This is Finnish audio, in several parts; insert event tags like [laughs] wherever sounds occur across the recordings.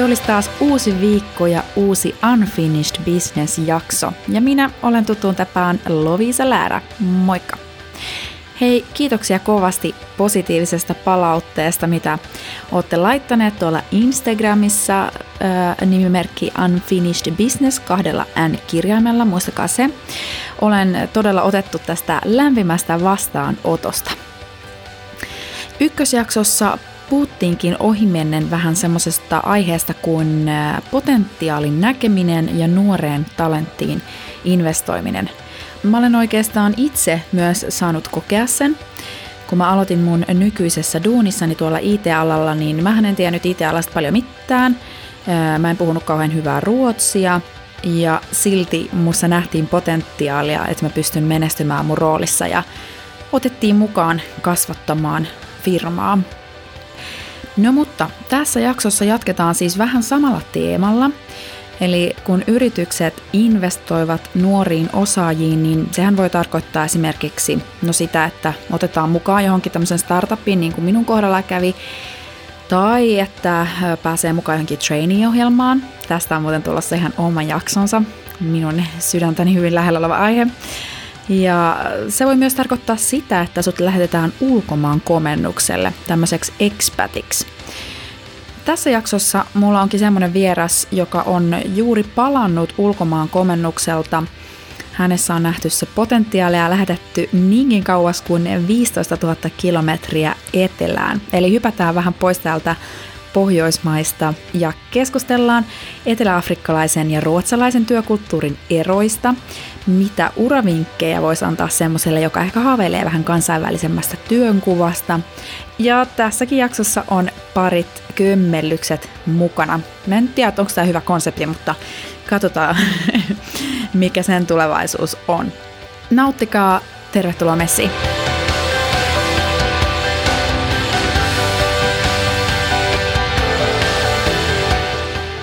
Se olisi taas uusi viikko ja uusi Unfinished Business-jakso. Ja minä olen tuttuun tapaan Lovisa Läärä. Moikka! Hei, kiitoksia kovasti positiivisesta palautteesta, mitä olette laittaneet tuolla Instagramissa äh, nimimerkki Unfinished Business kahdella N-kirjaimella, muistakaa se. Olen todella otettu tästä lämpimästä vastaanotosta. Ykkösjaksossa puhuttiinkin ohimennen vähän semmoisesta aiheesta kuin potentiaalin näkeminen ja nuoreen talenttiin investoiminen. Mä olen oikeastaan itse myös saanut kokea sen. Kun mä aloitin mun nykyisessä duunissani tuolla IT-alalla, niin mä en tiennyt IT-alasta paljon mitään. Mä en puhunut kauhean hyvää ruotsia, ja silti mussa nähtiin potentiaalia, että mä pystyn menestymään mun roolissa ja otettiin mukaan kasvattamaan firmaa. No mutta tässä jaksossa jatketaan siis vähän samalla teemalla. Eli kun yritykset investoivat nuoriin osaajiin, niin sehän voi tarkoittaa esimerkiksi no sitä, että otetaan mukaan johonkin tämmöisen startupiin, niin kuin minun kohdalla kävi, tai että pääsee mukaan johonkin trainee-ohjelmaan. Tästä on muuten tulossa ihan oma jaksonsa, minun sydäntäni hyvin lähellä oleva aihe. Ja se voi myös tarkoittaa sitä, että sut lähetetään ulkomaan komennukselle, tämmöiseksi expatiksi. Tässä jaksossa mulla onkin semmoinen vieras, joka on juuri palannut ulkomaan komennukselta. Hänessä on nähty se potentiaalia ja lähetetty niinkin kauas kuin 15 000 kilometriä etelään. Eli hypätään vähän pois täältä Pohjoismaista ja keskustellaan eteläafrikkalaisen ja ruotsalaisen työkulttuurin eroista, mitä uravinkkejä voisi antaa semmoiselle, joka ehkä haaveilee vähän kansainvälisemmästä työnkuvasta. Ja tässäkin jaksossa on parit kömmellykset mukana. Mä en tiedä, onko tämä hyvä konsepti, mutta katsotaan, [laughs] mikä sen tulevaisuus on. Nauttikaa, tervetuloa messiin!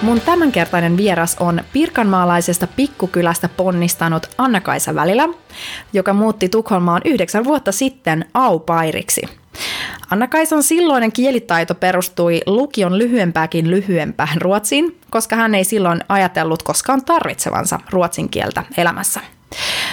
Mun tämänkertainen vieras on pirkanmaalaisesta pikkukylästä ponnistanut Anna-Kaisa Välilä, joka muutti Tukholmaan yhdeksän vuotta sitten aupairiksi. Anna-Kaisan silloinen kielitaito perustui lukion lyhyempääkin lyhyempään ruotsiin, koska hän ei silloin ajatellut koskaan tarvitsevansa ruotsin kieltä elämässä.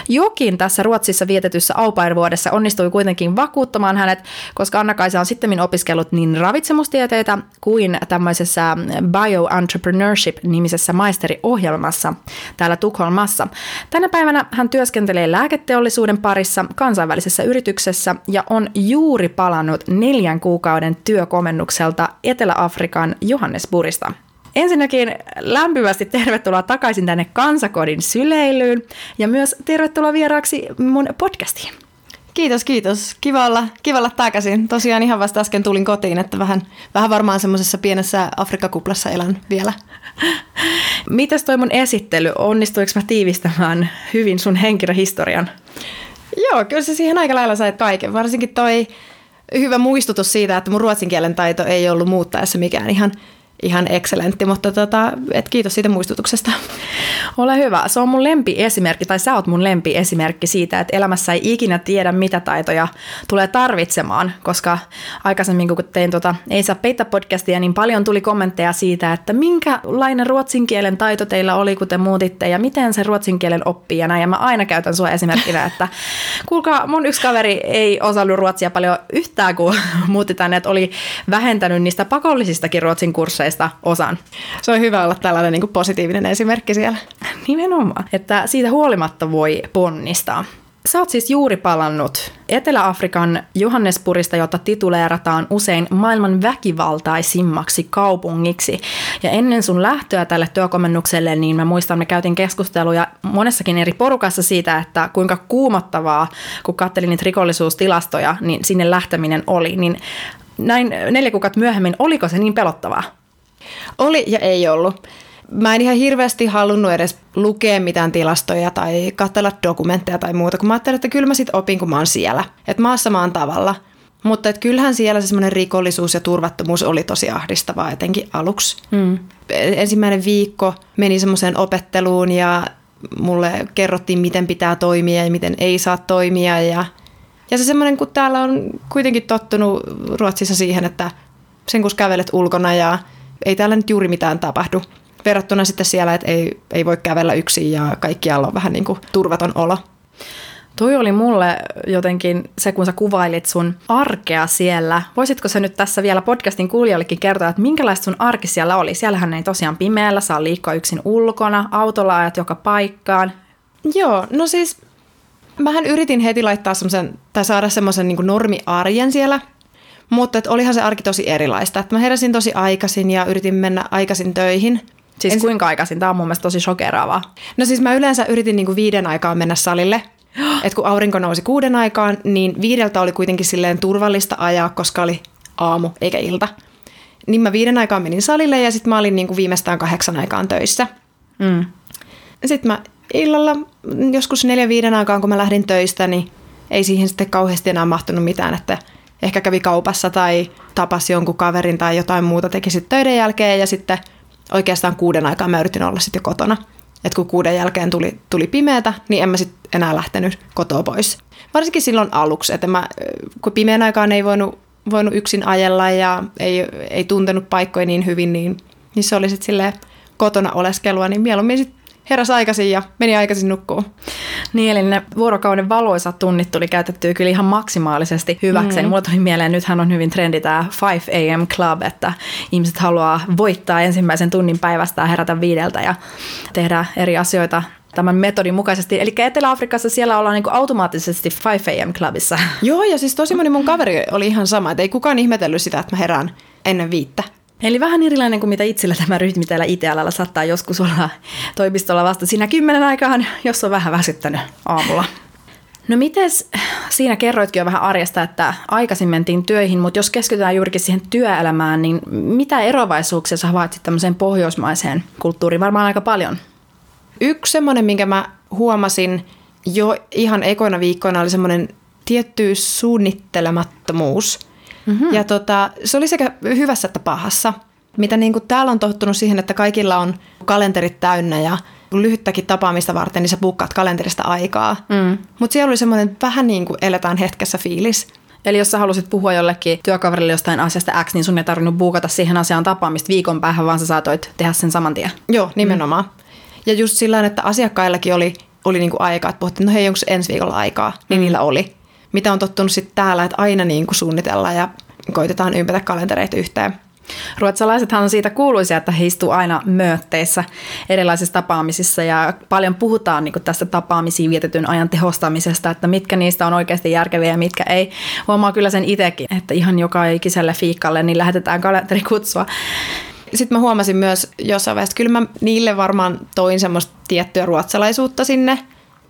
Jokin tässä Ruotsissa vietetyssä aupairvuodessa onnistui kuitenkin vakuuttamaan hänet, koska Anna-Kaisa on sitten opiskellut niin ravitsemustieteitä kuin tämmöisessä Bioentrepreneurship-nimisessä maisteriohjelmassa täällä Tukholmassa. Tänä päivänä hän työskentelee lääketeollisuuden parissa kansainvälisessä yrityksessä ja on juuri palannut neljän kuukauden työkomennukselta Etelä-Afrikan Johannesburista. Ensinnäkin lämpimästi tervetuloa takaisin tänne Kansakodin syleilyyn ja myös tervetuloa vieraaksi mun podcastiin. Kiitos, kiitos. Kiva olla, kiva olla takaisin. Tosiaan ihan vasta äsken tulin kotiin, että vähän, vähän varmaan semmoisessa pienessä Afrikkakuplassa elän vielä. [laughs] Mitäs toi mun esittely? Onnistuiko mä tiivistämään hyvin sun henkilöhistorian? Joo, kyllä se siihen aika lailla sait kaiken. Varsinkin toi hyvä muistutus siitä, että mun ruotsin kielen taito ei ollut muuttaessa mikään ihan ihan excellentti, mutta tota, et kiitos siitä muistutuksesta. Ole hyvä. Se on mun lempi esimerkki, tai sä oot mun lempi esimerkki siitä, että elämässä ei ikinä tiedä, mitä taitoja tulee tarvitsemaan, koska aikaisemmin kun tein tota Ei saa peitä podcastia, niin paljon tuli kommentteja siitä, että minkälainen ruotsin kielen taito teillä oli, kun te muutitte, ja miten se ruotsin kielen oppii, ja näin. Ja mä aina käytän sua esimerkkinä, että kuulkaa, mun yksi kaveri ei osannut ruotsia paljon yhtään, kun [laughs] muutti tänne, että oli vähentänyt niistä pakollisistakin ruotsin kursseista haasteista osan. Se on hyvä olla tällainen niin kuin positiivinen esimerkki siellä. Nimenomaan, että siitä huolimatta voi ponnistaa. Sä oot siis juuri palannut Etelä-Afrikan Johannespurista, jota tituleerataan usein maailman väkivaltaisimmaksi kaupungiksi. Ja ennen sun lähtöä tälle työkomennukselle, niin mä muistan, me käytiin keskusteluja monessakin eri porukassa siitä, että kuinka kuumottavaa, kun kattelin niitä rikollisuustilastoja, niin sinne lähteminen oli. Niin näin neljä kuukautta myöhemmin, oliko se niin pelottavaa? Oli ja ei ollut. Mä en ihan hirveästi halunnut edes lukea mitään tilastoja tai katsella dokumentteja tai muuta, kun mä ajattelin, että kyllä mä sit opin, kun mä oon siellä. Että maassa maan tavalla. Mutta et kyllähän siellä se semmoinen rikollisuus ja turvattomuus oli tosi ahdistavaa, etenkin aluksi. Mm. Ensimmäinen viikko meni semmoiseen opetteluun ja mulle kerrottiin, miten pitää toimia ja miten ei saa toimia. Ja, ja se semmoinen, kun täällä on kuitenkin tottunut Ruotsissa siihen, että sen kun kävelet ulkona ja ei täällä nyt juuri mitään tapahdu. Verrattuna sitten siellä, että ei, ei voi kävellä yksin ja kaikkialla on vähän niin kuin turvaton olo. Toi oli mulle jotenkin se, kun sä kuvailit sun arkea siellä. Voisitko sä nyt tässä vielä podcastin kuulijoillekin kertoa, että minkälaista sun arki siellä oli? Siellähän ei tosiaan pimeällä saa liikkua yksin ulkona, autolla ajat joka paikkaan. Joo, no siis mähän yritin heti laittaa semmoisen, tai saada semmoisen niin normiarjen siellä, mutta et olihan se arki tosi erilaista. Et mä heräsin tosi aikaisin ja yritin mennä aikaisin töihin. Siis en... kuinka aikaisin? Tämä on mun mielestä tosi shokeraavaa. No siis mä yleensä yritin niin kuin viiden aikaan mennä salille. [gasps] Et kun aurinko nousi kuuden aikaan, niin viideltä oli kuitenkin silleen turvallista ajaa, koska oli aamu eikä ilta. Niin mä viiden aikaan menin salille ja sitten mä olin niin kuin viimeistään kahdeksan aikaan töissä. Mm. Sitten mä illalla joskus neljä viiden aikaan, kun mä lähdin töistä, niin ei siihen sitten kauheasti enää mahtunut mitään, että ehkä kävi kaupassa tai tapasi jonkun kaverin tai jotain muuta, teki sitten töiden jälkeen ja sitten oikeastaan kuuden aikaa mä yritin olla sitten kotona. Että kun kuuden jälkeen tuli, tuli pimeätä, niin en mä sitten enää lähtenyt kotoa pois. Varsinkin silloin aluksi, että mä, kun pimeän aikaan ei voinut, voinut yksin ajella ja ei, ei tuntenut paikkoja niin hyvin, niin, niin se oli sitten kotona oleskelua, niin mieluummin sitten heräsi aikaisin ja meni aikaisin nukkuu. Niin, eli ne vuorokauden valoisat tunnit tuli käytettyä kyllä ihan maksimaalisesti hyväkseen. Mm. Mulla tuli mieleen, nythän on hyvin trendi tämä 5 am club, että ihmiset haluaa voittaa ensimmäisen tunnin päivästä ja herätä viideltä ja tehdä eri asioita tämän metodin mukaisesti. Eli Etelä-Afrikassa siellä ollaan niin automaattisesti 5 am clubissa. Joo, ja siis tosi moni mun kaveri oli ihan sama, että ei kukaan ihmetellyt sitä, että mä herään ennen viittä. Eli vähän erilainen kuin mitä itsellä tämä rytmi täällä IT-alalla saattaa joskus olla toimistolla vasta siinä kymmenen aikaan, jos on vähän väsyttänyt aamulla. No mites, siinä kerroitkin jo vähän arjesta, että aikaisin mentiin töihin, mutta jos keskitytään juurikin siihen työelämään, niin mitä eroavaisuuksia sä havaitsit tämmöiseen pohjoismaiseen kulttuuriin? Varmaan aika paljon. Yksi semmoinen, minkä mä huomasin jo ihan ekoina viikkoina, oli semmoinen tietty suunnittelemattomuus – Mm-hmm. Ja tota, se oli sekä hyvässä että pahassa. Mitä niin kuin täällä on tottunut siihen, että kaikilla on kalenterit täynnä ja lyhyttäkin tapaamista varten, niin sä bukkaat kalenterista aikaa. Mm. Mutta siellä oli semmoinen vähän niin kuin eletään hetkessä fiilis. Eli jos sä halusit puhua jollekin työkaverille jostain asiasta X, niin sun ei tarvinnut buukata siihen asiaan tapaamista viikon päähän, vaan sä saatoit tehdä sen saman tien. Joo, nimenomaan. Mm. Ja just sillä että asiakkaillakin oli, oli niinku aikaa, että puhuttiin, no hei, onko ensi viikolla aikaa, niin mm. niillä oli mitä on tottunut sitten täällä, että aina niin kuin suunnitellaan ja koitetaan ympätä kalentereita yhteen. Ruotsalaisethan on siitä kuuluisia, että he istuu aina möötteissä erilaisissa tapaamisissa ja paljon puhutaan niin tästä tapaamisiin vietetyn ajan tehostamisesta, että mitkä niistä on oikeasti järkeviä ja mitkä ei. Huomaa kyllä sen itsekin, että ihan joka ikiselle fiikalle niin lähetetään kalenterikutsua. Sitten mä huomasin myös jossain vaiheessa, että kyllä mä niille varmaan toin semmoista tiettyä ruotsalaisuutta sinne,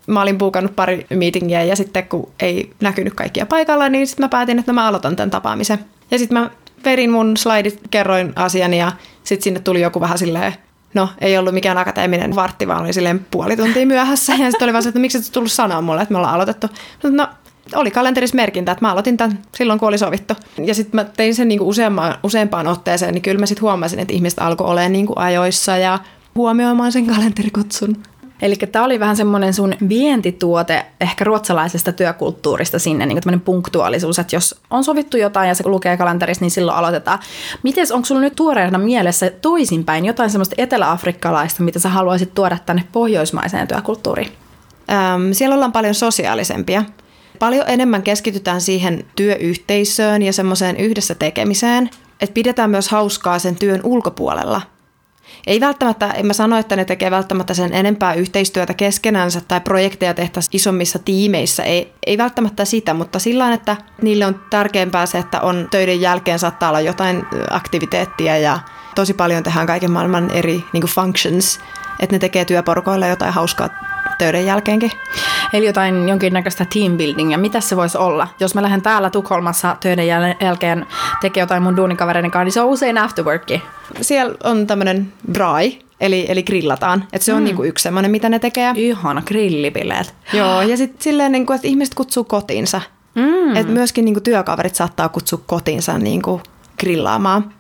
mä olin puukannut pari meetingiä ja sitten kun ei näkynyt kaikkia paikalla, niin sitten mä päätin, että mä aloitan tämän tapaamisen. Ja sitten mä verin mun slaidit, kerroin asian ja sitten sinne tuli joku vähän silleen, no ei ollut mikään akateeminen vartti, vaan oli silleen puoli tuntia myöhässä. Ja sitten oli vaan se, että miksi et tullut sanoa mulle, että me ollaan aloitettu. No oli kalenterissa merkintä, että mä aloitin tämän silloin, kun oli sovittu. Ja sitten mä tein sen niinku useampaan, useampaan otteeseen, niin kyllä mä sitten huomasin, että ihmiset alkoi olemaan niinku ajoissa ja huomioimaan sen kalenterikutsun. Eli tämä oli vähän semmoinen sun vientituote ehkä ruotsalaisesta työkulttuurista sinne, niin kuin punktuaalisuus, että jos on sovittu jotain ja se lukee kalenterissa, niin silloin aloitetaan. Miten, onko sulla nyt tuoreena mielessä toisinpäin jotain semmoista eteläafrikkalaista, mitä sä haluaisit tuoda tänne pohjoismaiseen työkulttuuriin? Öm, siellä ollaan paljon sosiaalisempia. Paljon enemmän keskitytään siihen työyhteisöön ja semmoiseen yhdessä tekemiseen, että pidetään myös hauskaa sen työn ulkopuolella – ei välttämättä, en mä sano, että ne tekee välttämättä sen enempää yhteistyötä keskenänsä tai projekteja tehtäisiin isommissa tiimeissä. Ei, ei välttämättä sitä, mutta sillä että niille on tärkeämpää se, että on töiden jälkeen saattaa olla jotain aktiviteettia ja tosi paljon tehdään kaiken maailman eri niin functions, että ne tekee työporukoilla jotain hauskaa töiden jälkeenkin. Eli jotain jonkinnäköistä team buildingia. Mitä se voisi olla? Jos mä lähden täällä Tukholmassa töiden jälkeen tekemään jotain mun duunikavereiden kanssa, niin se on usein afterworki. Siellä on tämmöinen dry, eli, eli grillataan. Et se on mm. niinku yksi semmoinen, mitä ne tekee. Ihana grillibileet. Joo, ja sitten silleen, niinku, että ihmiset kutsuu kotiinsa. Mm. Et myöskin niinku työkaverit saattaa kutsua kotiinsa niinku grillaamaan.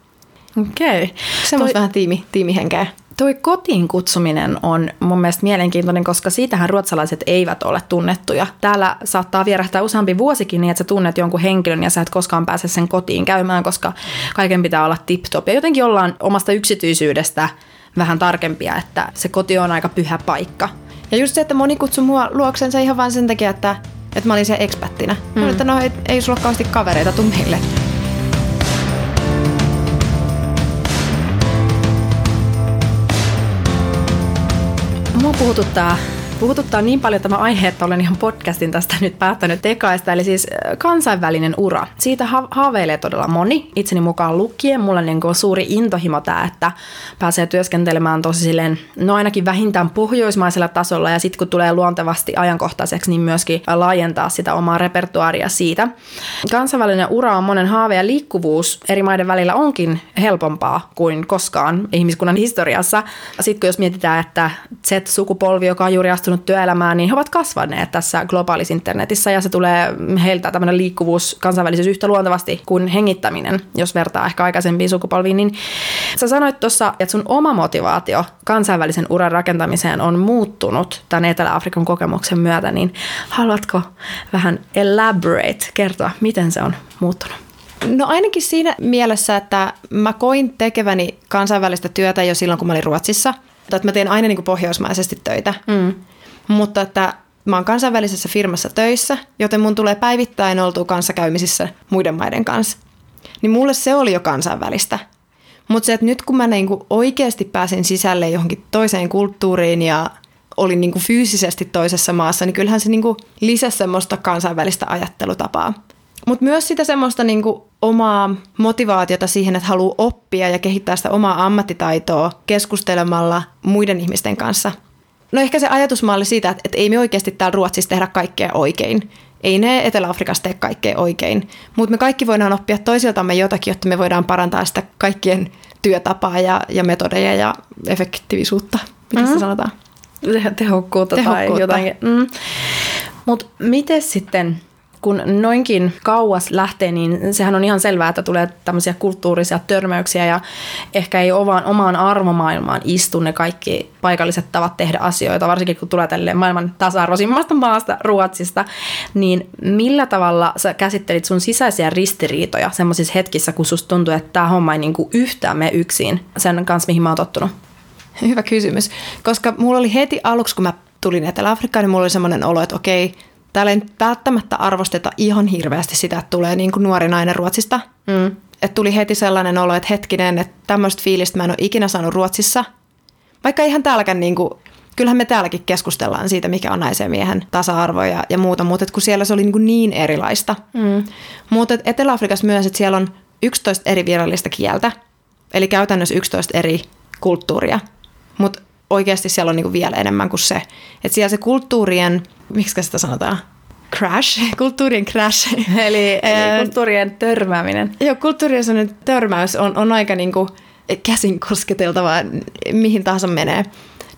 Okei. Okay. Semmoista Toi... vähän tiimi, tiimihenkeä. Toi kotiin kutsuminen on mun mielestä mielenkiintoinen, koska siitähän ruotsalaiset eivät ole tunnettuja. Täällä saattaa vierähtää useampi vuosikin niin, että sä tunnet jonkun henkilön ja sä et koskaan pääse sen kotiin käymään, koska kaiken pitää olla tip-top. Ja jotenkin ollaan omasta yksityisyydestä vähän tarkempia, että se koti on aika pyhä paikka. Ja just se, että moni kutsui mua luoksensa ihan vain sen takia, että, että mä olin siellä expättinä. Mm. että no ei, ei sulla kauheasti kavereita, tuu meille. Mua puhututtaa puhututtaa niin paljon tämä aihe, että olen ihan podcastin tästä nyt päättänyt tekaista. Eli siis kansainvälinen ura. Siitä ha- haaveilee todella moni, itseni mukaan lukien. Mulla on niin suuri intohimo tämä, että pääsee työskentelemään tosi silleen, no ainakin vähintään pohjoismaisella tasolla. Ja sitten kun tulee luontevasti ajankohtaiseksi, niin myöskin laajentaa sitä omaa repertuaaria siitä. Kansainvälinen ura on monen haave ja liikkuvuus eri maiden välillä onkin helpompaa kuin koskaan ihmiskunnan historiassa. Sitten kun jos mietitään, että Z-sukupolvi, joka on juuri astunut työelämään, niin he ovat kasvaneet tässä globaalissa internetissä ja se tulee heiltä tämmöinen liikkuvuus, kansainvälisyys yhtä luontevasti kuin hengittäminen, jos vertaa ehkä aikaisempiin sukupolviin. Niin sä sanoit tuossa, että sun oma motivaatio kansainvälisen uran rakentamiseen on muuttunut tämän Etelä-Afrikan kokemuksen myötä, niin haluatko vähän elaborate, kertoa, miten se on muuttunut? No ainakin siinä mielessä, että mä koin tekeväni kansainvälistä työtä jo silloin, kun mä olin Ruotsissa. Että mä teen aina niin kuin pohjoismaisesti töitä. Mm. Mutta että mä oon kansainvälisessä firmassa töissä, joten mun tulee päivittäin oltua kanssakäymisissä muiden maiden kanssa. Niin mulle se oli jo kansainvälistä. Mutta se, että nyt kun mä niinku oikeasti pääsin sisälle johonkin toiseen kulttuuriin ja olin niinku fyysisesti toisessa maassa, niin kyllähän se niinku lisäsi semmoista kansainvälistä ajattelutapaa. Mutta myös sitä semmoista niinku omaa motivaatiota siihen, että haluaa oppia ja kehittää sitä omaa ammattitaitoa keskustelemalla muiden ihmisten kanssa – No ehkä se ajatusmalli siitä, että, että ei me oikeasti täällä Ruotsissa tehdä kaikkea oikein. Ei ne Etelä-Afrikassa tee kaikkea oikein, mutta me kaikki voidaan oppia toisiltamme jotakin, jotta me voidaan parantaa sitä kaikkien työtapaa ja, ja metodeja ja efektiivisuutta, mitä mm. hmm sanotaan. Tehokkuutta, Tehokkuutta. tai jotain. Mm. Mutta miten sitten kun noinkin kauas lähtee, niin sehän on ihan selvää, että tulee tämmöisiä kulttuurisia törmäyksiä ja ehkä ei omaan, omaan arvomaailmaan istu ne kaikki paikalliset tavat tehdä asioita, varsinkin kun tulee tälle maailman tasa-arvoisimmasta maasta, Ruotsista, niin millä tavalla sä käsittelit sun sisäisiä ristiriitoja semmoisissa hetkissä, kun susta tuntuu, että tämä homma ei niinku yhtään mene yksin? Sen kanssa, mihin mä oon tottunut? Hyvä kysymys, koska mulla oli heti aluksi, kun mä tulin Etelä-Afrikkaan, niin mulla oli semmoinen olo, että okei, täällä ei välttämättä arvosteta ihan hirveästi sitä, että tulee niin kuin nuori nainen Ruotsista. Mm. Että tuli heti sellainen olo, että hetkinen, että tämmöistä fiilistä mä en ole ikinä saanut Ruotsissa. Vaikka ihan täälläkään niin kuin, kyllähän me täälläkin keskustellaan siitä, mikä on naisen miehen tasa-arvo ja, ja muuta, mutta kun siellä se oli niin, kuin niin erilaista. Mm. Mutta Etelä-Afrikassa myös, että siellä on 11 eri virallista kieltä, eli käytännössä 11 eri kulttuuria. Mutta oikeasti siellä on niin kuin vielä enemmän kuin se. Että siellä se kulttuurien, miksi sitä sanotaan? Crash, [laughs] kulttuurien crash. [laughs] Eli, eli kulttuurien törmääminen. Joo, kulttuurien törmäys on, on aika niin kuin käsin kosketeltavaa, mihin tahansa menee.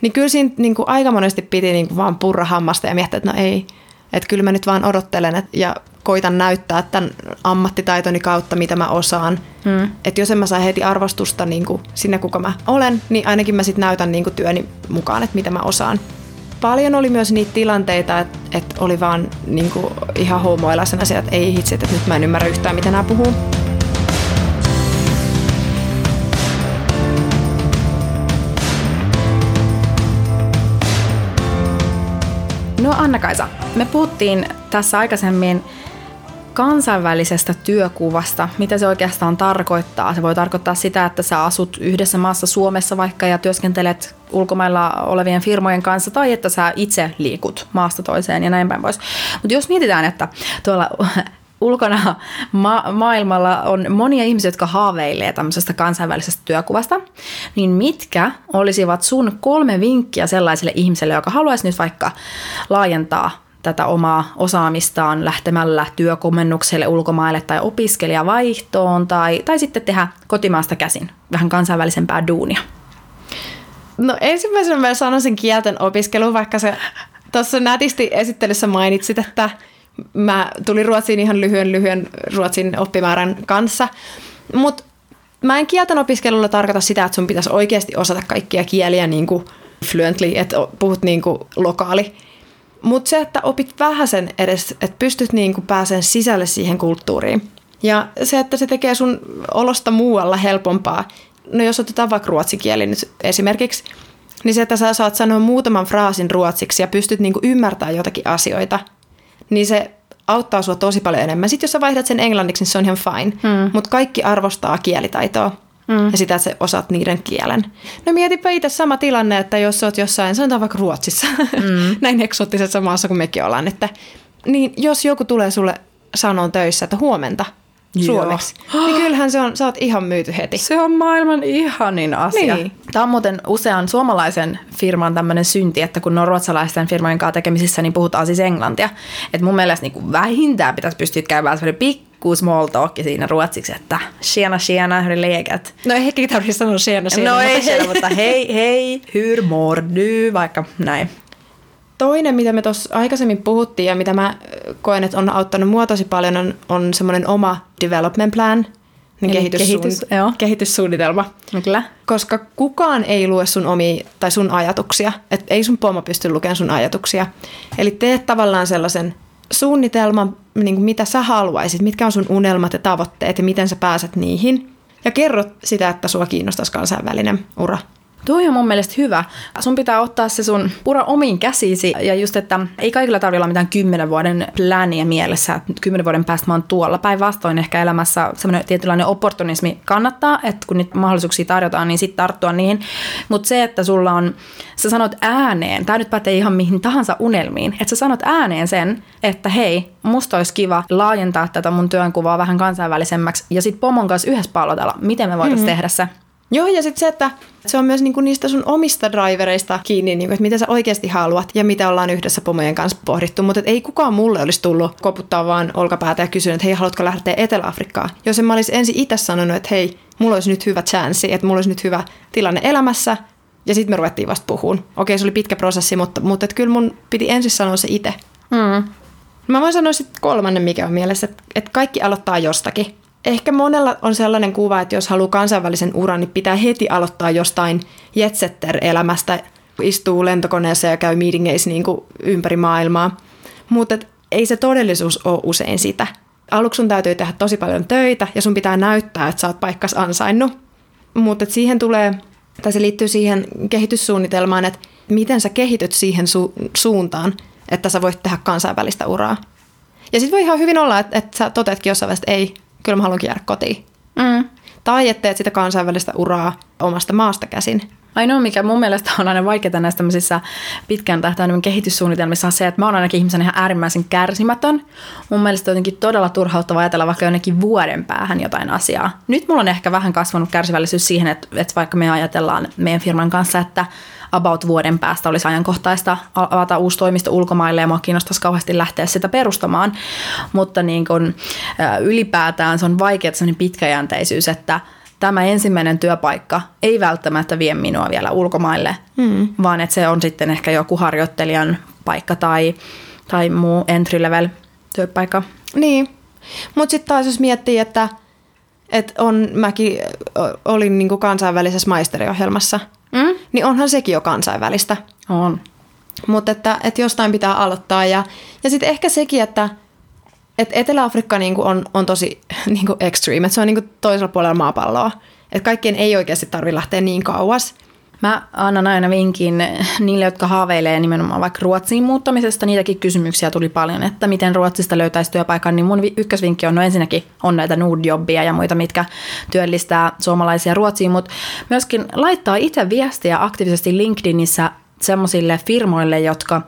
Niin kyllä siinä niin kuin aika monesti piti niin kuin vaan purra hammasta ja miettiä, että no ei, että kyllä mä nyt vaan odottelen et, ja koitan näyttää tämän ammattitaitoni kautta, mitä mä osaan. Mm. Että jos en mä saa heti arvostusta niin kuin sinne, kuka mä olen, niin ainakin mä sitten näytän niin kuin työni mukaan, että mitä mä osaan. Paljon oli myös niitä tilanteita, että, että oli vaan niin kuin ihan homoilla sen asia, että ei hitse, että nyt mä en ymmärrä yhtään, mitä nämä puhuu. No Anna-Kaisa, me puhuttiin tässä aikaisemmin kansainvälisestä työkuvasta, mitä se oikeastaan tarkoittaa. Se voi tarkoittaa sitä, että sä asut yhdessä maassa Suomessa vaikka ja työskentelet ulkomailla olevien firmojen kanssa tai että sä itse liikut maasta toiseen ja näin päin pois. Mutta jos mietitään, että tuolla [laughs] ulkona ma- maailmalla on monia ihmisiä, jotka haaveilee tämmöisestä kansainvälisestä työkuvasta, niin mitkä olisivat sun kolme vinkkiä sellaiselle ihmiselle, joka haluaisi nyt vaikka laajentaa tätä omaa osaamistaan lähtemällä työkomennukselle ulkomaille tai opiskelijavaihtoon tai, tai sitten tehdä kotimaasta käsin vähän kansainvälisempää duunia? No ensimmäisenä mä sanoisin kielten opiskelu, vaikka se tuossa nätisti esittelyssä mainitsit, että mä tulin Ruotsiin ihan lyhyen lyhyen Ruotsin oppimäärän kanssa. Mutta Mä en kielten opiskelulla tarkoita sitä, että sun pitäisi oikeasti osata kaikkia kieliä niin kuin fluently, että puhut niin kuin lokaali. Mutta se, että opit vähän sen edes, että pystyt niin kuin pääsemään sisälle siihen kulttuuriin. Ja se, että se tekee sun olosta muualla helpompaa. No jos otetaan vaikka ruotsikieli nyt esimerkiksi, niin se, että sä saat sanoa muutaman fraasin ruotsiksi ja pystyt niin kuin ymmärtämään jotakin asioita, niin se auttaa sua tosi paljon enemmän. Sitten jos sä vaihdat sen englanniksi, niin se on ihan fine. Hmm. Mutta kaikki arvostaa kielitaitoa hmm. ja sitä, että sä osaat niiden kielen. No mietipä itse sama tilanne, että jos oot jossain, sanotaan vaikka Ruotsissa, hmm. [laughs] näin eksoottisessa maassa kuin mekin ollaan, että niin jos joku tulee sulle sanon töissä, että huomenta, suomeksi. Joo. Niin [gasps] kyllähän se on, sä oot ihan myyty heti. Se on maailman ihanin asia. Niin. Tämä on muuten usean suomalaisen firman tämmöinen synti, että kun on ruotsalaisten firmojen kanssa tekemisissä, niin puhutaan siis englantia. Et mun mielestä niin kuin vähintään pitäisi pystyä käymään semmoinen pikku small talk siinä ruotsiksi, että tjena tjena, hur legat? No ei heti tarvitse sanoa tjena tjena. No ei siellä, mutta hei hei, hur mår du, vaikka näin. Toinen, mitä me tuossa aikaisemmin puhuttiin ja mitä mä koen, että on auttanut mua tosi paljon, on, on semmoinen oma development plan, niin kehityssuun, kehitys, joo. kehityssuunnitelma. Kyllä. Koska kukaan ei lue sun omi tai sun ajatuksia. Et ei sun pomo pysty lukemaan sun ajatuksia. Eli teet tavallaan sellaisen suunnitelman, niin kuin mitä sä haluaisit, mitkä on sun unelmat ja tavoitteet ja miten sä pääset niihin. Ja kerrot sitä, että sua kiinnostaisi kansainvälinen ura. Tuo on mun mielestä hyvä. Sun pitää ottaa se sun pura omiin käsisi ja just, että ei kaikilla tarvitse olla mitään kymmenen vuoden pläniä mielessä, että kymmenen vuoden päästä mä oon tuolla. Päinvastoin ehkä elämässä semmoinen tietynlainen opportunismi kannattaa, että kun niitä mahdollisuuksia tarjotaan, niin sitten tarttua niihin. Mutta se, että sulla on, sä sanot ääneen, tämä nyt pätee ihan mihin tahansa unelmiin, että sä sanot ääneen sen, että hei, musta olisi kiva laajentaa tätä mun työnkuvaa vähän kansainvälisemmäksi ja sitten pomon kanssa yhdessä palotella, miten me voitaisiin mm-hmm. tehdä se Joo, ja sitten se, että se on myös niinku niistä sun omista drivereista kiinni, niinku, että mitä sä oikeasti haluat ja mitä ollaan yhdessä pomojen kanssa pohdittu. Mutta ei kukaan mulle olisi tullut koputtaa vaan olkapäätä ja kysynyt, että hei, haluatko lähteä Etelä-Afrikkaan? Jos en mä olisi ensin itse sanonut, että hei, mulla olisi nyt hyvä chanssi, että mulla olisi nyt hyvä tilanne elämässä, ja sitten me ruvettiin vasta puhuun. Okei, se oli pitkä prosessi, mutta, mutta et kyllä mun piti ensin sanoa se itse. Mm. Mä voin sanoa sitten kolmannen, mikä on mielessä, että, että kaikki aloittaa jostakin ehkä monella on sellainen kuva, että jos haluaa kansainvälisen uran, niin pitää heti aloittaa jostain jetsetter-elämästä, istuu lentokoneessa ja käy meetingeissa niin kuin ympäri maailmaa. Mutta ei se todellisuus ole usein sitä. Aluksi sun täytyy tehdä tosi paljon töitä ja sun pitää näyttää, että sä oot paikkas ansainnut. Mutta siihen tulee, tai se liittyy siihen kehityssuunnitelmaan, että miten sä kehityt siihen su- suuntaan, että sä voit tehdä kansainvälistä uraa. Ja sitten voi ihan hyvin olla, että, että sä toteatkin jossain vaiheessa, että ei, kyllä mä haluankin jäädä kotiin. Mm. Tai että teet sitä kansainvälistä uraa omasta maasta käsin. Ainoa, mikä mun mielestä on aina vaikeaa näissä tämmöisissä pitkän tähtäimen kehityssuunnitelmissa on se, että mä oon ainakin ihmisen ihan äärimmäisen kärsimätön. Mun mielestä on jotenkin todella turhauttava ajatella vaikka jonnekin vuoden päähän jotain asiaa. Nyt mulla on ehkä vähän kasvanut kärsivällisyys siihen, että, että vaikka me ajatellaan meidän firman kanssa, että about vuoden päästä olisi ajankohtaista avata uusi toimisto ulkomaille ja mua kiinnostaisi kauheasti lähteä sitä perustamaan. Mutta niin kun, ylipäätään se on vaikea sellainen pitkäjänteisyys, että tämä ensimmäinen työpaikka ei välttämättä vie minua vielä ulkomaille, mm. vaan että se on sitten ehkä joku harjoittelijan paikka tai, tai muu entry level työpaikka. Niin, mutta sitten taas jos miettii, että, että on, mäkin olin niin kansainvälisessä maisteriohjelmassa? Niin onhan sekin jo kansainvälistä. On. Mutta että, että jostain pitää aloittaa. Ja, ja sitten ehkä sekin, että että Etelä-Afrikka niinku on, on tosi [laughs] niinku extreme, että se on niinku toisella puolella maapalloa. Että kaikkien ei oikeasti tarvitse lähteä niin kauas. Mä annan aina vinkin niille, jotka haaveilee nimenomaan vaikka Ruotsiin muuttamisesta. Niitäkin kysymyksiä tuli paljon, että miten Ruotsista löytäisi työpaikan. Niin mun ykkösvinkki on, no ensinnäkin on näitä Nordjobbia ja muita, mitkä työllistää suomalaisia Ruotsiin, mutta myöskin laittaa itse viestiä aktiivisesti LinkedInissä semmoisille firmoille, jotka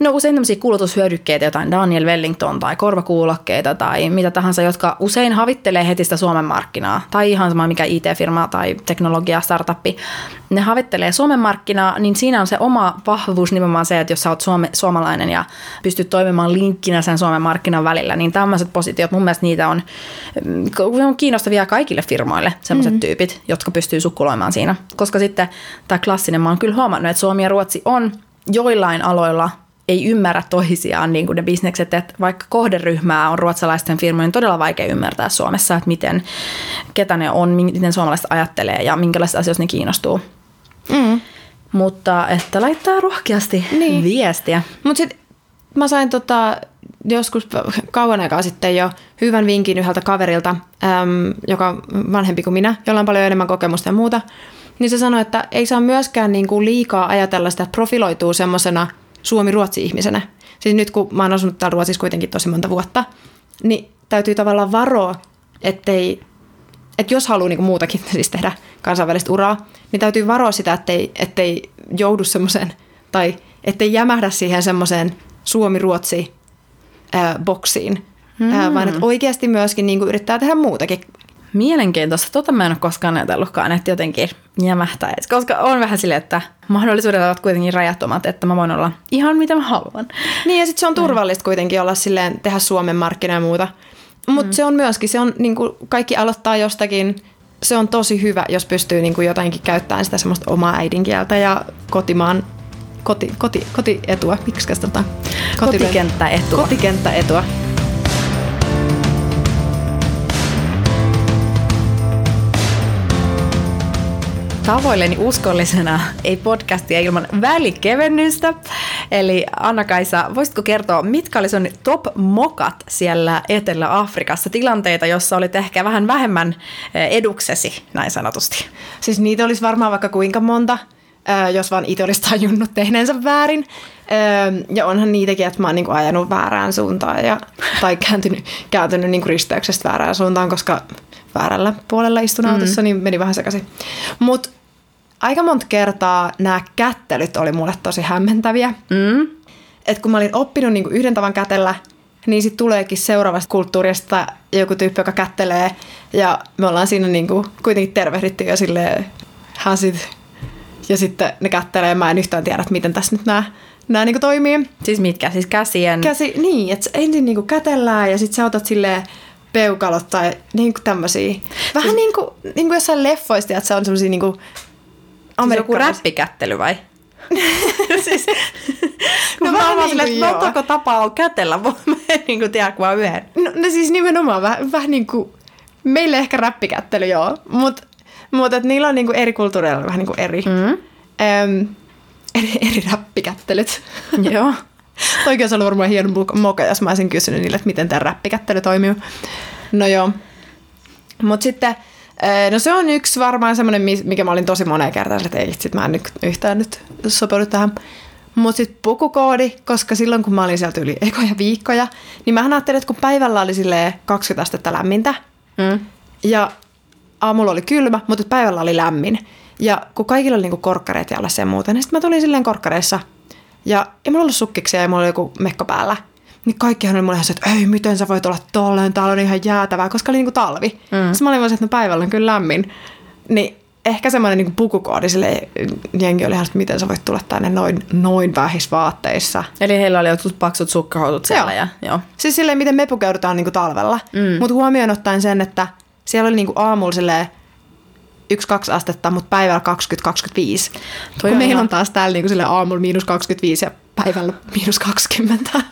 No usein tämmöisiä kulutushyödykkeitä, jotain Daniel Wellington tai korvakuulokkeita tai mitä tahansa, jotka usein havittelee heti sitä Suomen markkinaa. Tai ihan sama mikä IT-firma tai teknologia, startuppi. Ne havittelee Suomen markkinaa, niin siinä on se oma vahvuus nimenomaan se, että jos sä oot suome, suomalainen ja pystyt toimimaan linkkinä sen Suomen markkinan välillä, niin tämmöiset positiot, mun mielestä niitä on, mm, on kiinnostavia kaikille firmoille, sellaiset mm-hmm. tyypit, jotka pystyy sukkuloimaan siinä. Koska sitten tämä klassinen, mä oon kyllä huomannut, että Suomi ja Ruotsi on joillain aloilla ei ymmärrä toisiaan niin kuin ne bisnekset, että vaikka kohderyhmää on ruotsalaisten firmojen todella vaikea ymmärtää Suomessa, että miten, ketä ne on, miten suomalaiset ajattelee ja minkälaisista asioista ne kiinnostuu. Mm. Mutta että laittaa rohkeasti niin. viestiä. Mutta sitten mä sain tota, joskus kauan aikaa sitten jo hyvän vinkin yhdeltä kaverilta, äm, joka on vanhempi kuin minä, jolla on paljon enemmän kokemusta ja muuta. Niin se sanoi, että ei saa myöskään niinku liikaa ajatella sitä, että profiloituu semmoisena Suomi-Ruotsi-ihmisenä. Siis nyt kun mä oon asunut täällä Ruotsissa kuitenkin tosi monta vuotta, niin täytyy tavallaan varoa, ettei, että jos haluaa niinku muutakin [laughs] siis tehdä kansainvälistä uraa, niin täytyy varoa sitä, ettei, ettei joudu semmoiseen, tai ettei jämähdä siihen semmoiseen Suomi-Ruotsi boksiin, mm. vaan että oikeasti myöskin niin kuin yrittää tehdä muutakin. Mielenkiintoista. Tota mä en ole koskaan ajatellutkaan, että jotenkin jämähtäisi. Koska on vähän silleen, että mahdollisuudet ovat kuitenkin rajattomat, että mä voin olla ihan mitä mä haluan. Niin ja sitten se on turvallista kuitenkin olla silleen, tehdä Suomen markkina ja muuta. Mutta mm. se on myöskin, se on niin kuin kaikki aloittaa jostakin. Se on tosi hyvä, jos pystyy niin kuin jotenkin käyttämään sitä semmoista omaa äidinkieltä ja kotimaan koti, koti, kotietua. Miksi tota? Kotikenttäetua. Kotikenttäetua. Tavoilleni uskollisena ei podcastia ilman välikevennystä. Eli Anna-Kaisa, voisitko kertoa, mitkä oli sun top mokat siellä Etelä-Afrikassa? Tilanteita, jossa olit ehkä vähän vähemmän eh, eduksesi, näin sanotusti. Siis niitä olisi varmaan vaikka kuinka monta jos vaan itse olisi tajunnut tehneensä väärin. Ja onhan niitäkin, että mä oon niinku ajanut väärään suuntaan ja, [laughs] tai kääntynyt, kääntynyt niinku risteyksestä väärään suuntaan, koska väärällä puolella istun mm. autossa, niin meni vähän sekaisin. Mutta aika monta kertaa nämä kättelyt oli mulle tosi hämmentäviä. Mm. Et kun mä olin oppinut niinku yhden tavan kätellä, niin sitten tuleekin seuraavasta kulttuurista joku tyyppi, joka kättelee. Ja me ollaan siinä niinku kuitenkin tervehditty jo silleen, hasit ja sitten ne kättelee, mä en yhtään tiedä, että miten tässä nyt nämä, nämä niin toimii. Siis mitkä? Siis käsien? Käsi, niin, että ensin niin kätellään ja sitten sä otat silleen peukalot tai niin tämmöisiä. Vähän siis, niin kuin, niin kuin jossain leffoista, että se on semmoisia niin kuin siis joku räppikättely vai? [laughs] siis, no, mä oon niin silleen, montako tapaa on kätellä, mä en [laughs] niin kuin tiedä vaan yhden. No, no siis nimenomaan vähän, vähän niin kuin, meille ehkä räppikättely joo, mutta mutta niillä on niinku eri kulttuureilla vähän niinku eri, mm. äm, eri, eri räppikättelyt. [laughs] Joo. Olisi ollut varmaan hieno moka, jos mä olisin kysynyt niille, että miten tämä räppikättely toimii. No joo. Mutta sitten, no se on yksi varmaan semmoinen, mikä mä olin tosi moneen kertaan, että ei, sit mä en nyt yhtään nyt sopeudu tähän. Mutta sitten pukukoodi, koska silloin kun mä olin sieltä yli ekoja viikkoja, niin mä ajattelin, että kun päivällä oli 20 astetta lämmintä, mm. ja aamulla oli kylmä, mutta päivällä oli lämmin. Ja kun kaikilla oli niinku korkkareet jalassa ja muuta, niin sitten mä tulin silleen korkkareissa. Ja ei mulla ollut sukkiksia ja mulla oli joku mekko päällä. Niin kaikkihan oli mulle että ei, miten sä voit olla tolleen, täällä on ihan jäätävää, koska oli niinku talvi. Mm. Sitten mä olin vaan että no päivällä on kyllä lämmin. Niin ehkä semmoinen niin pukukoodi sille jengi oli ihan, että miten sä voit tulla tänne noin, noin vähissä vaatteissa. Eli heillä oli jotkut paksut sukkahousut siellä. Joo. Ja, joo. Siis silleen, miten me pukeudutaan niin kuin talvella. Mm. Mutta huomioon ottaen sen, että siellä oli niinku aamulla silleen yksi-kaksi astetta, mutta päivällä 20-25. Toi meillä ihan... on taas täällä sille aamulla miinus 25 ja päivällä miinus 20. [laughs]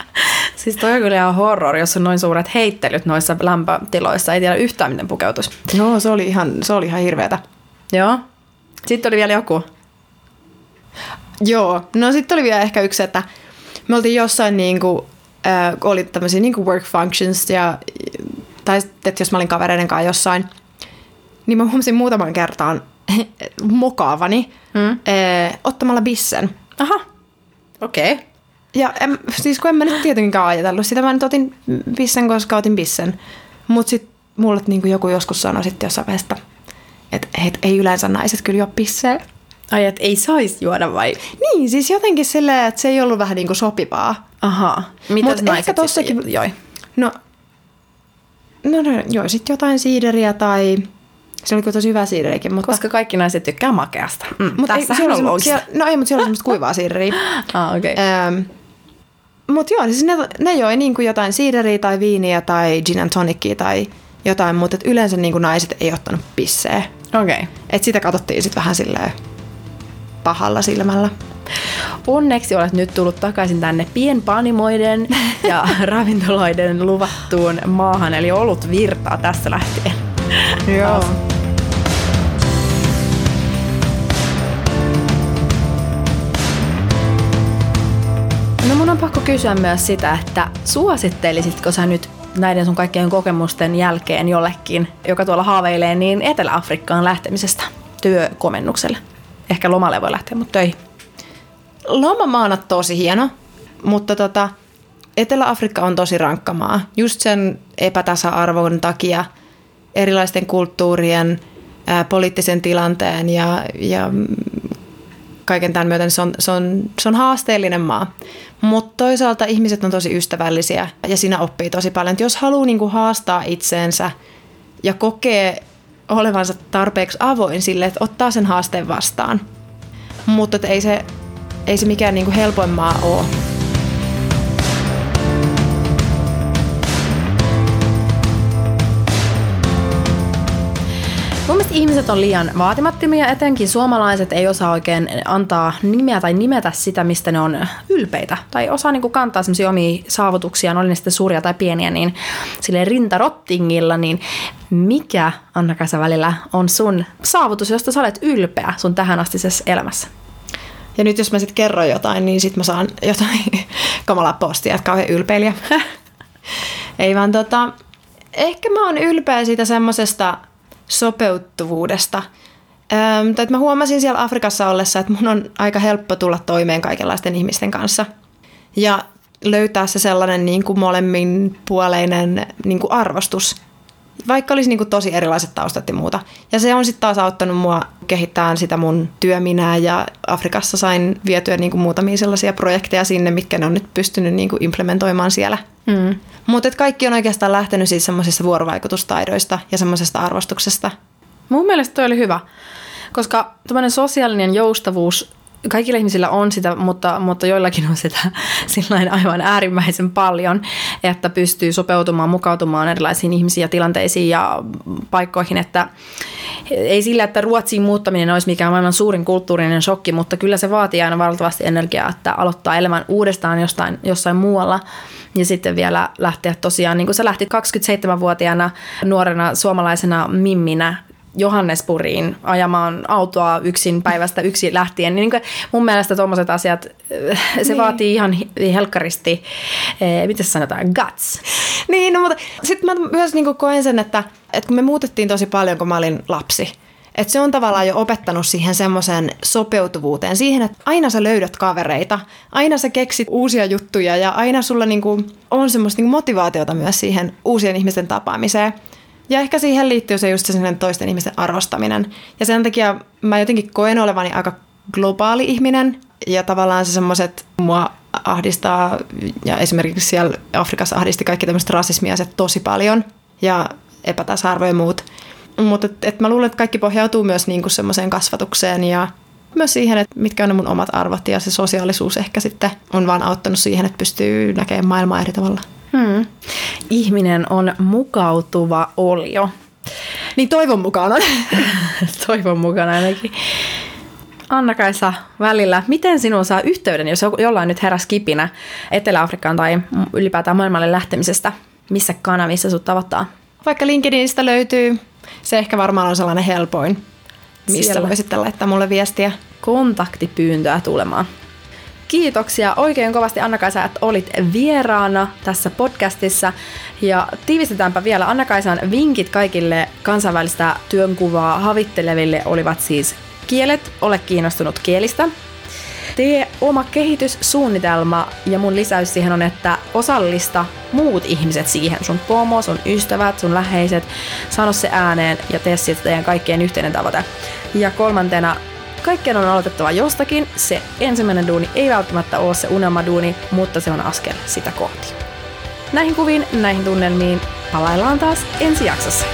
Siis toi on kyllä ihan horror, jos on noin suuret heittelyt noissa lämpötiloissa. Ei tiedä yhtään, miten pukeutuisi. Joo, se oli ihan, se oli ihan hirveetä. Joo. Sitten oli vielä joku. Joo. No sitten oli vielä ehkä yksi, että me oltiin jossain niinku, äh, oli tämmöisiä niinku work functions ja tai että jos mä olin kavereiden kanssa jossain, niin mä huomasin muutaman kertaan [laughs] mokaavani hmm. eh, ottamalla bissen. Aha, okei. Okay. Ja en, siis kun en mä nyt tietenkään ajatellut sitä, mä nyt otin bissen, koska otin bissen. Mutta sitten mulle niin joku joskus sanoi sitten jossain vaiheessa, että et, ei yleensä naiset kyllä juo pisseä. Ai, että ei saisi juoda vai? Niin, siis jotenkin silleen, että se ei ollut vähän niin kuin sopivaa. Aha. Mitä Mut naiset ehkä tossakin, joi? No No, no joo, sitten jotain siideriä tai... Se oli tosi hyvä siiderikin, mutta... Koska kaikki naiset tykkää makeasta. Mm, mutta tässä on, on siellä, No ei, mutta siellä on semmoista kuivaa siideriä. [laughs] ah, okei. Okay. Ähm, mutta joo, siis ne, ne joi niin kuin jotain siideriä tai viiniä tai gin and tonicia tai jotain, mutta yleensä niin kuin naiset ei ottanut pisseä. Okei. Okay. Et sitä katsottiin sitten vähän silleen pahalla silmällä. Onneksi olet nyt tullut takaisin tänne pienpanimoiden ja [laughs] ravintoloiden luvattuun maahan, eli ollut virtaa tästä lähtien. Joo. Pakko kysyä myös sitä, että suosittelisitko sä nyt näiden sun kaikkien kokemusten jälkeen jollekin, joka tuolla haaveilee, niin Etelä-Afrikkaan lähtemisestä työkomennukselle? Ehkä lomalle voi lähteä, mutta töihin. Lomamaa on tosi hieno, mutta tota, Etelä-Afrikka on tosi rankka maa. Just sen epätasa-arvon takia, erilaisten kulttuurien, ää, poliittisen tilanteen ja, ja kaiken tämän myötä se on, se on, se on haasteellinen maa. Mutta toisaalta ihmiset on tosi ystävällisiä ja siinä oppii tosi paljon. Et jos haluaa niinku haastaa itseensä ja kokee olevansa tarpeeksi avoin sille, että ottaa sen haasteen vastaan. Mutta ei se, ei se mikään niinku helpoin maa ole. Mun mielestä ihmiset on liian vaatimattomia, etenkin suomalaiset ei osaa oikein antaa nimeä tai nimetä sitä, mistä ne on ylpeitä. Tai osaa niin kantaa semmoisia omia saavutuksia, oli ne sitten suuria tai pieniä, niin sille rintarottingilla, niin mikä anna välillä on sun saavutus, josta sä olet ylpeä sun tähän astisessa elämässä? Ja nyt jos mä sitten kerron jotain, niin sitten mä saan [laughs] jotain kamalaa postia, että kauhean ylpeilijä. Ei vaan tota, ehkä mä oon ylpeä siitä semmosesta sopeutuvuudesta. Öm, tai mä huomasin siellä Afrikassa ollessa, että mun on aika helppo tulla toimeen kaikenlaisten ihmisten kanssa. Ja löytää se sellainen niin kuin molemmin puoleinen niin kuin arvostus, vaikka olisi niin kuin tosi erilaiset taustat ja muuta. Ja se on sitten taas auttanut mua kehittämään sitä mun työminää ja Afrikassa sain vietyä niin kuin muutamia sellaisia projekteja sinne, mitkä ne on nyt pystynyt niin kuin implementoimaan siellä. Mm. Mutta kaikki on oikeastaan lähtenyt siis semmoisista vuorovaikutustaidoista ja semmoisesta arvostuksesta. Mun mielestä toi oli hyvä, koska tämmöinen sosiaalinen joustavuus kaikilla ihmisillä on sitä, mutta, mutta joillakin on sitä [laughs] sillain aivan äärimmäisen paljon, että pystyy sopeutumaan, mukautumaan erilaisiin ihmisiin ja tilanteisiin ja paikkoihin, että ei sillä, että Ruotsiin muuttaminen olisi mikään maailman suurin kulttuurinen shokki, mutta kyllä se vaatii aina valtavasti energiaa, että aloittaa elämän uudestaan jostain, jossain muualla. Ja sitten vielä lähteä tosiaan, niin kuin sä lähtit 27-vuotiaana nuorena suomalaisena mimminä Johannesburiin ajamaan autoa yksin päivästä yksi lähtien. Niin, niin mun mielestä tuommoiset asiat, se niin. vaatii ihan helkkaristi, eh, miten sanotaan, guts. Niin, no, mutta sitten mä myös niin koen sen, että, että kun me muutettiin tosi paljon, kun mä olin lapsi, että se on tavallaan jo opettanut siihen semmoiseen sopeutuvuuteen, siihen, että aina sä löydät kavereita, aina sä keksit uusia juttuja ja aina sulla niinku on semmoista niinku motivaatiota myös siihen uusien ihmisten tapaamiseen. Ja ehkä siihen liittyy se just se toisten ihmisten arvostaminen. Ja sen takia mä jotenkin koen olevani aika globaali ihminen ja tavallaan se semmoiset mua ahdistaa ja esimerkiksi siellä Afrikassa ahdisti kaikki tämmöiset rasismiaiset tosi paljon ja epätasa-arvo ja muut. Mutta et, et mä luulen, että kaikki pohjautuu myös niinku semmoiseen kasvatukseen ja myös siihen, että mitkä on ne mun omat arvot ja se sosiaalisuus ehkä sitten on vaan auttanut siihen, että pystyy näkemään maailmaa eri tavalla. Hmm. Ihminen on mukautuva olio. Niin toivon mukaan on. [laughs] toivon mukaan ainakin. Anna-Kaisa välillä, miten sinun saa yhteyden, jos jollain nyt heräs kipinä Etelä-Afrikkaan tai ylipäätään maailmalle lähtemisestä? Missä kanavissa sut tavoittaa? Vaikka LinkedInistä löytyy. Se ehkä varmaan on sellainen helpoin, missä Siellä. voisitte laittaa mulle viestiä. Kontaktipyyntöä tulemaan. Kiitoksia oikein kovasti Anna-Kaisa, että olit vieraana tässä podcastissa. Ja tiivistetäänpä vielä Anna-Kaisan vinkit kaikille kansainvälistä työnkuvaa havitteleville olivat siis kielet, ole kiinnostunut kielistä. Tee oma kehityssuunnitelma ja mun lisäys siihen on, että osallista muut ihmiset siihen. Sun pomo, sun ystävät, sun läheiset. Sano se ääneen ja tee siitä teidän kaikkien yhteinen tavoite. Ja kolmantena Kaikkien on aloitettava jostakin. Se ensimmäinen duuni ei välttämättä ole se unelmaduuni, mutta se on askel sitä kohti. Näihin kuviin, näihin tunnelmiin palaillaan taas ensi jaksossa.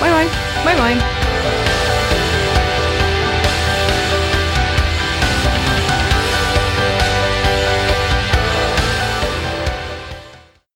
Moi moi! Moi moi!